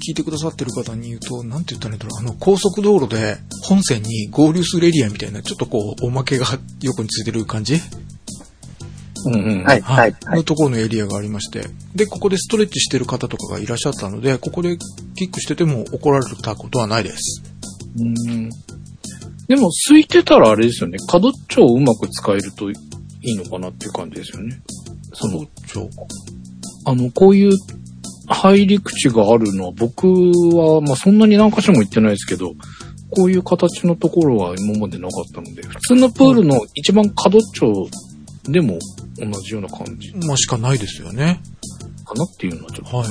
聞いてくださってる方に言うと、なんて言ったらいいんだろう、あの、高速道路で本線に合流するエリアみたいな、ちょっとこう、おまけが横についてる感じ？うんうん。はい、はい、はいの。ところのエリアがありまして、で、ここでストレッチしてる方とかがいらっしゃったので、ここでキックしてても怒られたことはないです。うん。でも、空いてたらあれですよね。角っちょをうまく使えるといいのかなっていう感じですよね。その。あの、こういう入り口があるのは、僕は、まあ、そんなに何箇所も行ってないですけど、こういう形のところは今までなかったので、普通のプールの一番角っちょでも同じような感じまあしかないですよね。かなっていうのはちょっと。はい。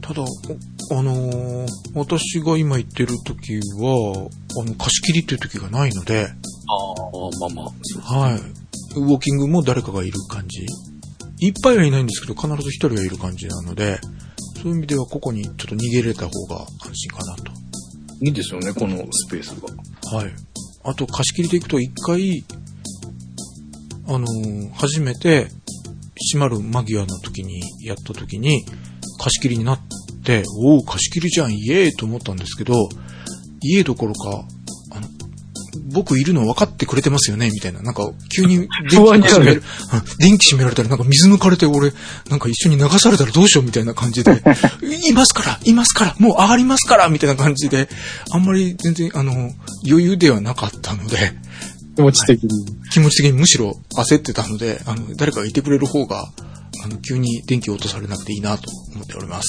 ただ、おあのー私が今行ってる時は、あの、貸し切りっていう時がないので、ああ、まあまあ。はい。ウォーキングも誰かがいる感じ。いっぱいはいないんですけど、必ず一人はいる感じなので、そういう意味ではここにちょっと逃げれた方が安心かなと。いいですよね、このスペースが。はい。あと、貸し切りで行くと一回、あのー初めて閉まる間際の時に、やった時に、貸し切りになって、おお、貸し切りじゃん、イエーイと思ったんですけど、家どころか、あの、僕いるの分かってくれてますよねみたいな。なんか、急に 電気閉める、うん。電気閉められたらなんか水抜かれて俺、なんか一緒に流されたらどうしようみたいな感じで、いますからいますからもう上がりますからみたいな感じで、あんまり全然、あの、余裕ではなかったので、気持ち的に。気持ち的にむしろ焦ってたので、あの、誰かがいてくれる方が、あの、急に電気を落とされなくていいなと思っております。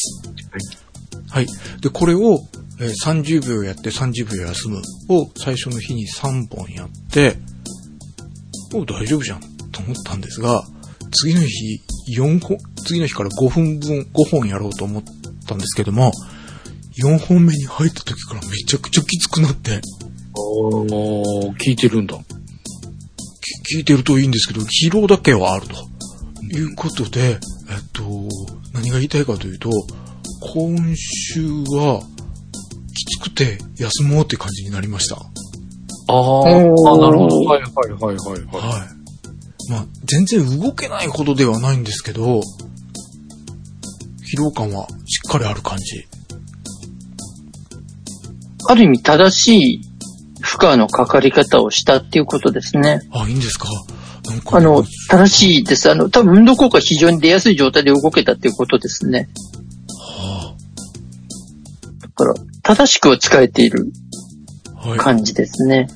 はい。で、これを、えー30秒やって30秒休むを最初の日に3本やって、お大丈夫じゃんと思ったんですが、次の日4本、次の日から5分分、5本やろうと思ったんですけども、4本目に入った時からめちゃくちゃきつくなって、おー、聞いてるんだ。き聞いてるといいんですけど、疲労だけはあると。いうことで、えっと、何が言いたいかというと、今週は、きつくて休もうって感じになりました。ああ、なるほど。はいはいはいはい、はい。はい。まあ、全然動けないほどではないんですけど、疲労感はしっかりある感じ。ある意味正しい負荷のかかり方をしたっていうことですね。あ、いいんですか？あの、正しいです。あの、多分運動効果非常に出やすい状態で動けたっていうことですね。はだから、正しくは使えているあ、はい。感じですね。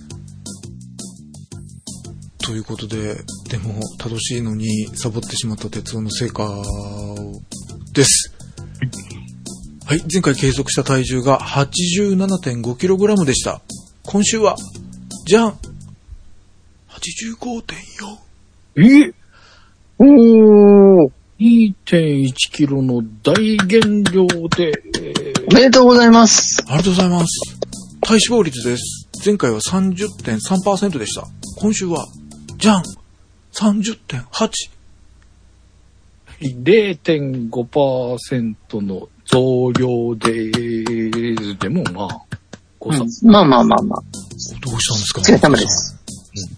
ということで、でも、正しいのにサボってしまった鉄夫の成果です。はい、前回計測した体重が 87.5kg でした。今週は、じゃん !85.4! え？おー、2.1キロの大減量で、おめでとうございます。ありがとうございます。体脂肪率です。前回は30.3%でした。今週は、じゃん !30.8! 0.5%の増量で、でもまあ、誤差。まあまあまあまあ、どうしたんですかお疲れ様です。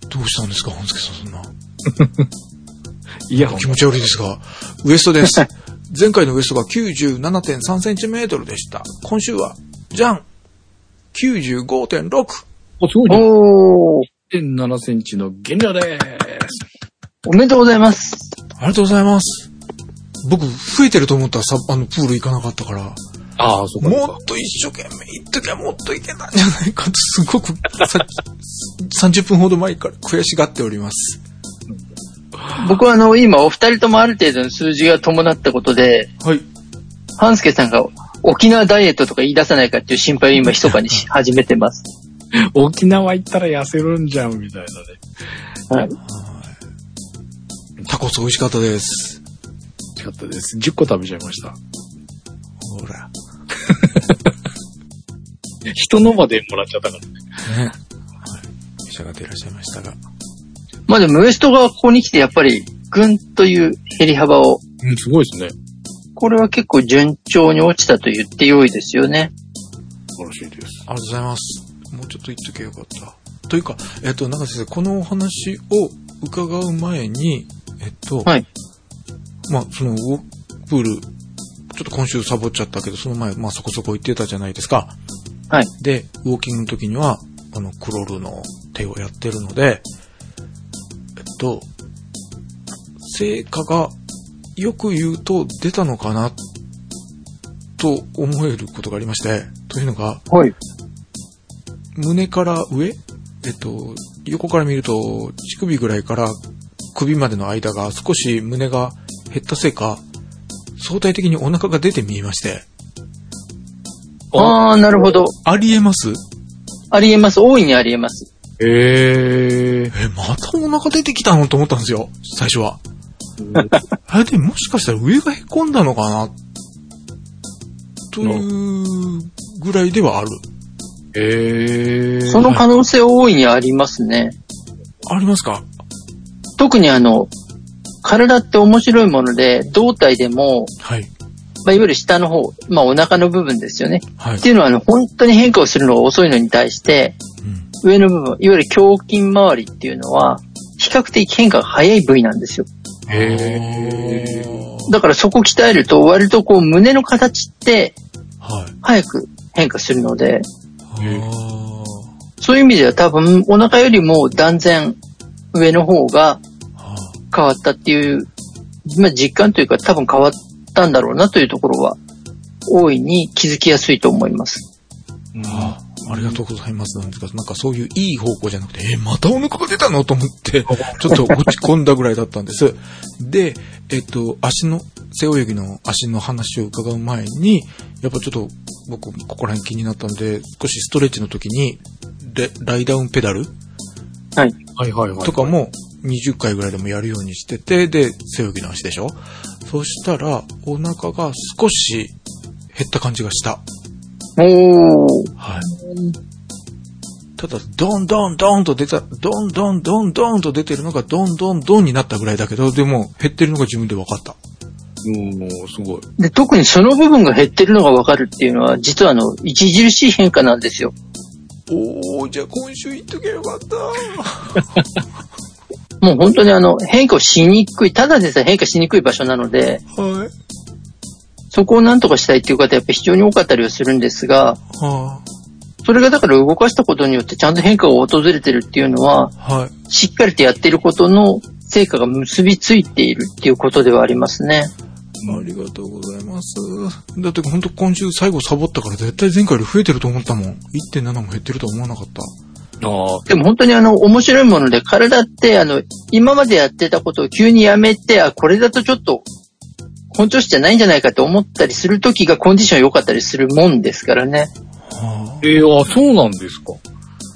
どうしたんですか本助さん、そんな。いや、気持ち悪いですが、ウエストです。前回のウエストが97.3センチメートルでした。今週は、じゃん !95.6! おすごいね。おー、1.7センチの減量です。おめでとうございます。ありがとうございます。僕、増えてると思ったらさ、あの、プール行かなかったから、ああ、そっか。もっと一生懸命行っときゃもっといけたんじゃないかと、すごくさ、30分ほど前から悔しがっております。僕はあの、今お二人ともある程度の数字が伴ったことで、はい。半助さんが沖縄ダイエットとか言い出さないかっていう心配を今密かにし始めてます。沖縄行ったら痩せるんじゃん、みたいなね。はい。タコス美味しかったです。美味しかったです。10個食べちゃいました。ほら。人のまでもらっちゃったからね。ね。はい。召し上がっていらっしゃいましたが。まあでもウエストがここに来てやっぱりぐんという減り幅を、うん、すごいですね。これは結構順調に落ちたと言って良いですよね。素晴らしいです。ありがとうございます。もうちょっと言っとけばよかった。というか、えっと、中先生、このお話を伺う前に、えっと、はい。まあ、その、ウォプール、ちょっと今週サボっちゃったけど、その前、まあ、そこそこ行ってたじゃないですか。はい。で、ウォーキングの時には、あの、クロールの手をやってるので、えっと、成果が、よく言うと出たのかな、と思えることがありまして、というのが、はい。胸から上えっと、横から見ると、乳首ぐらいから首までの間が少し胸が減ったせいか、相対的にお腹が出て見えまして。ああ、なるほど。ありえます？ありえます。大いにありえます。へえ。え、またお腹出てきたのと思ったんですよ、最初は。あれでもしかしたら上がへこんだのかな？というぐらいではある。へえ。その可能性大いにありますね。ありますか？特にあの、体って面白いもので、胴体でも、はい。まあ、いわゆる下の方、まあ、お腹の部分ですよね。はいって。いうのは、あの、本当に変化をするのが遅いのに対して、うん上の部分、いわゆる胸筋周りっていうのは、比較的変化が早い部位なんですよ。へえ。だからそこ鍛えると、割とこう、胸の形って、はい。早く変化するので、そういう意味では多分、お腹よりも断然上の方があ変わったっていう、まあ、実感というか多分変わったんだろうなというところは、大いに気づきやすいと思います。ーあー。ありがとうございます。なんですか、なんかそういういい方向じゃなくて、え、またお腹が出たのと思って、ちょっと落ち込んだぐらいだったんです。で、えっと、足の、背泳ぎの足の話を伺う前に、やっぱちょっと僕、ここら辺気になったんで、少しストレッチの時に、レライダウンペダルはい。はいはいはい。とかも20回ぐらいでもやるようにしてて、で、背泳ぎの足でしょ？そしたら、お腹が少し減った感じがした。おー。はい。ただ、ドンドンドンと出た、ドンドンドンドンと出てるのがドンドンドンになったぐらいだけど、でも減ってるのが自分で分かった。うん、すごい。で、特にその部分が減ってるのがわかるっていうのは、実はあの、著しい変化なんですよ。おー、じゃあ今週行っとけばよかった。もう本当にあの、変化をしにくい、ただでさえ変化しにくい場所なので、はい。そこを何とかしたいっていう方やっぱ非常に多かったりはするんですが、はそれがだから動かしたことによってちゃんと変化が訪れてるっていうのは、あ、はい。しっかりとやってることの成果が結びついているっていうことではありますね。ありがとうございます。だって本当今週最後サボったから絶対前回より増えてると思ったもん。1.7も減ってるとは思わなかった。ああ、でも本当にあの、面白いもので、体ってあの、今までやってたことを急にやめて、あ、これだとちょっと、本調子じゃないんじゃないかと思ったりするときがコンディション良かったりするもんですからね。はえー、あ、そうなんですか。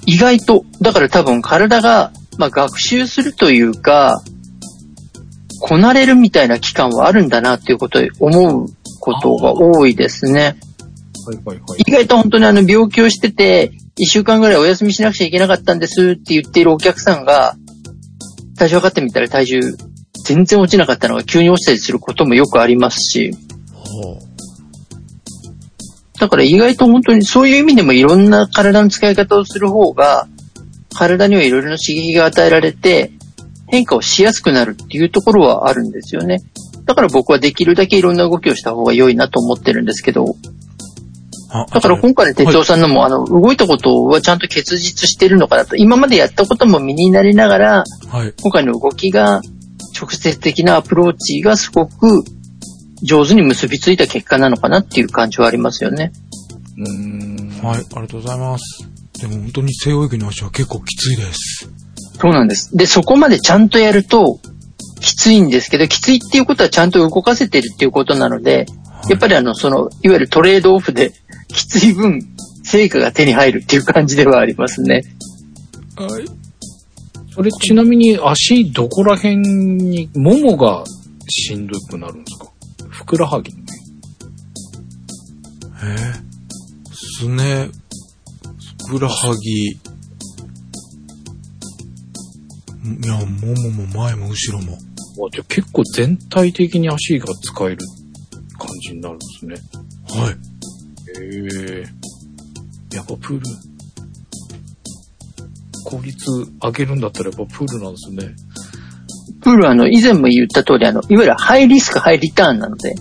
意外と、だから多分体が、まあ、学習するというか、こなれるみたいな期間はあるんだなっていうことを思うことが多いですね。はいはいはい。意外と本当にあの病気をしてて、一週間ぐらいお休みしなくちゃいけなかったんですって言っているお客さんが、体重測ってみたら体重全然落ちなかったのが急に落ちたりすることもよくありますし、だから意外と本当にそういう意味でもいろんな体の使い方をする方が、体にはいろいろな刺激が与えられて、変化をしやすくなるっていうところはあるんですよね。だから僕はできるだけいろんな動きをした方が良いなと思ってるんですけど、だから今回の哲夫さんのも、あの、動いたことはちゃんと結実してるのかなと。今までやったことも身になりながら、はい。今回の動きが、直接的なアプローチがすごく上手に結びついた結果なのかなっていう感じはありますよね。うーん。はい、ありがとうございます。でも本当に背泳ぎの足は結構きついです。そうなんです。で、そこまでちゃんとやると、きついんですけど、きついっていうことはちゃんと動かせてるっていうことなので、やっぱりあの、その、いわゆるトレードオフで、きつい分、成果が手に入るっていう感じではありますね。はい。それちなみに足どこら辺に、ももがしんどくなるんですか？ふくらはぎのね。えーすね、ふくらはぎ、いや、ももも前も後ろも。あじゃあ結構全体的に足が使える感じになるんですね。はい。へえ。やっぱプール、効率上げるんだったらやっぱプールなんですね。プールはあの、以前も言った通り、あの、いわゆるハイリスク、ハイリターンなので、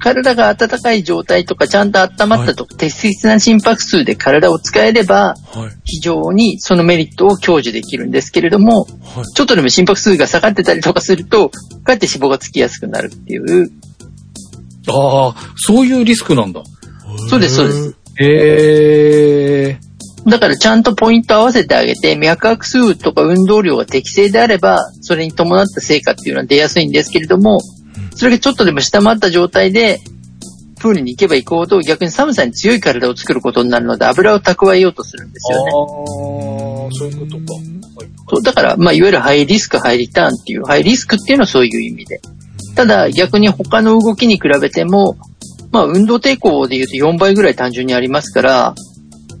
体が温かい状態とか、ちゃんと温まったとか、適切な心拍数で体を使えれば、はい。非常にそのメリットを享受できるんですけれども、はい。ちょっとでも心拍数が下がってたりとかすると、かえって脂肪がつきやすくなるっていう、ああ、そういうリスクなんだ。そうですそうです。へえ。だからちゃんとポイント合わせてあげて、脈拍数とか運動量が適正であれば、それに伴った成果っていうのは出やすいんですけれども、それがちょっとでも下回った状態で、プールに行けば行くほど逆に寒さに強い体を作ることになるので油を蓄えようとするんですよね。ああ、そういうことか。そうだから、まあ、いわゆるハイリスク、ハイリターンっていう、ハイリスクっていうのはそういう意味で。ただ、逆に他の動きに比べても、まあ、運動抵抗で言うと4倍ぐらい単純にありますから、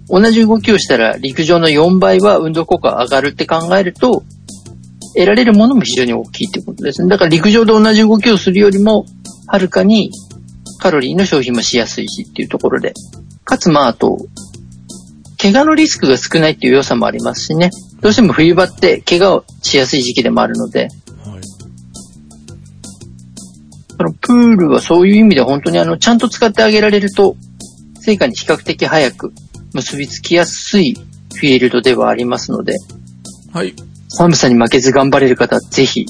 同じ動きをしたら陸上の4倍は運動効果上がるって考えると、得られるものも非常に大きいってことですね。だから陸上で同じ動きをするよりも、はるかにカロリーの消費もしやすいしっていうところで。かつ、まあ、あと、怪我のリスクが少ないっていう良さもありますしね。どうしても冬場って怪我をしやすい時期でもあるので。そのプールはそういう意味で本当にあの、ちゃんと使ってあげられると、成果に比較的早く結びつきやすいフィールドではありますので。はい。寒さに負けず頑張れる方はぜひ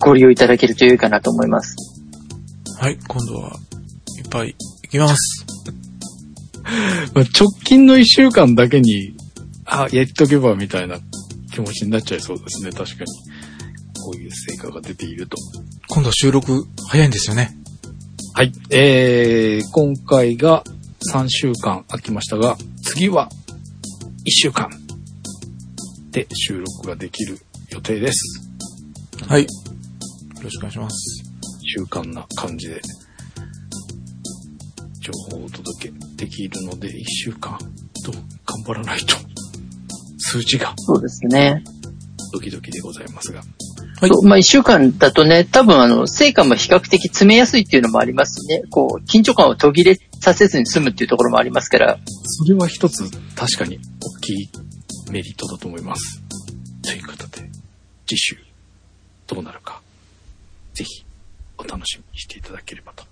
ご利用いただけると良いかなと思います。はい、今度はいっぱい行きます。直近の一週間だけに、あ、やっとけばみたいな気持ちになっちゃいそうですね、確かに。こういう成果が出ていると。今度収録早いんですよね。はい。えー、今回が3週間空きましたが、次は1週間で収録ができる予定です。はい。よろしくお願いします。習慣な感じで、情報をお届けできるので、1週間と頑張らないと、数字が。そうですね。ドキドキでございますが。はい。まあ、一週間だとね、多分あの、成果も比較的詰めやすいっていうのもありますしね、こう、緊張感を途切れさせずに済むっていうところもありますから。それは一つ、確かに大きいメリットだと思います。ということで、次週、どうなるか、ぜひ、お楽しみにしていただければと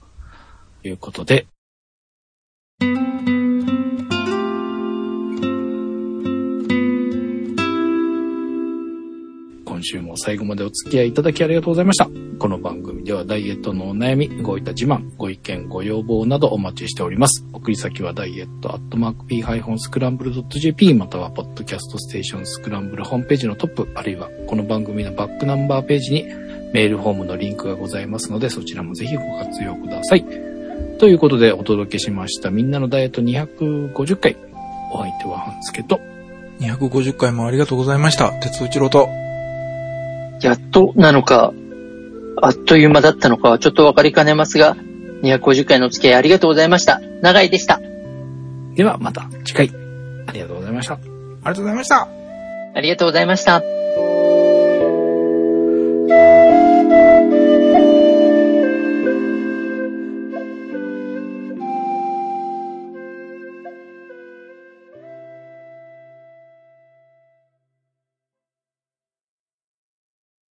いうことで、今週も最後までお付き合いいただきありがとうございました。この番組ではダイエットのお悩み、ごいた自慢、ご意見、ご要望などお待ちしております。送り先はダイエットアットマーク p-scramble.jp またはポッドキャストステーションスクランブルホームページのトップ、あるいはこの番組のバックナンバーページにメールフォームのリンクがございますので、そちらもぜひご活用ください。ということでお届けしましたみんなのダイエット250回。お相手は半助と。250回もありがとうございました。鉄内郎と。やっとなのか、あっという間だったのかはちょっとわかりかねますが、250回のお付き合いありがとうございました。長井でした。ではまた次回。ありがとうございました。ありがとうございました。ありがとうございました。